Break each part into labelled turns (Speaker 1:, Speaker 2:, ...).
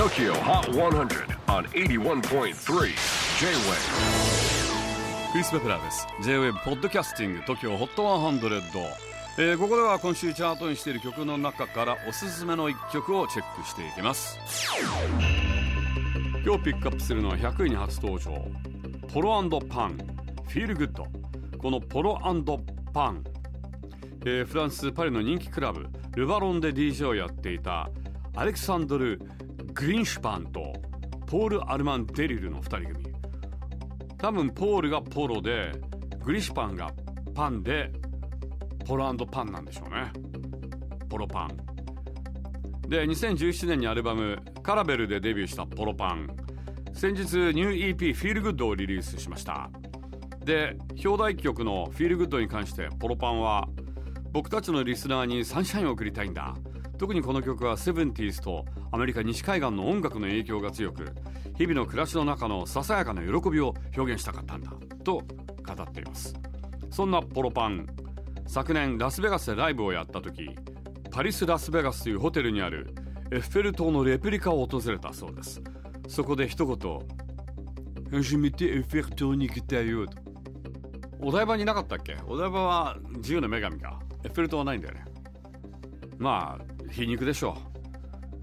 Speaker 1: TOKYO HOT 100 on 81.3 J-WAVE.
Speaker 2: クリス・ベプラーです。J-WAVE ポッドキャスティング TOKYO HOT 100、えー、ここでは今週チャートにしている曲の中からおすすめの一曲をチェックしていきます。今日ピックアップするのは100位に初登場。ポロパンフィールグッドこのポロパン、えー、フランス・パリの人気クラブルバロンで DJ をやっていたアレクサンドル・グリンシュパンとポール・アルマン・デリルの2人組。多分ポールがポロでグリシュパンがパンでポロパンなんでしょうね。ポロパン。で2017年にアルバム「カラベル」でデビューしたポロパン。先日ニュー EP「Feel Good をリリースしました。で表題曲の「Feel Good に関してポロパンは僕たちのリスナーにサンシャインを送りたいんだ。特にこの曲は 70s とアメリカ西海岸の音楽の影響が強く日々の暮らしの中のささやかな喜びを表現したかったんだと語っています。そんなポロパン。昨年ラスベガスでライブをやった時パリス・ラスベガスというホテルにあるエッフェル塔のレプリカを訪れたそうです。そこで一言「初めてエッフェル塔に来たよ」とお台場になかったっけ？お台場は自由の女神か。エッフェル塔はないんだよね。まあ皮肉でしょ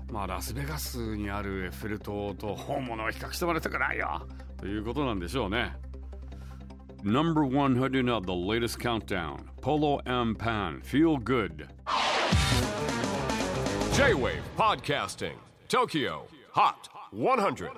Speaker 2: うまあラスベガスにあるエッフェル塔と本物を比較してもらいたくないよということなんでしょうね Number 100 of the latest countdown Polo M Pan Feel Good
Speaker 1: J-Wave Podcasting Tokyo Hot 100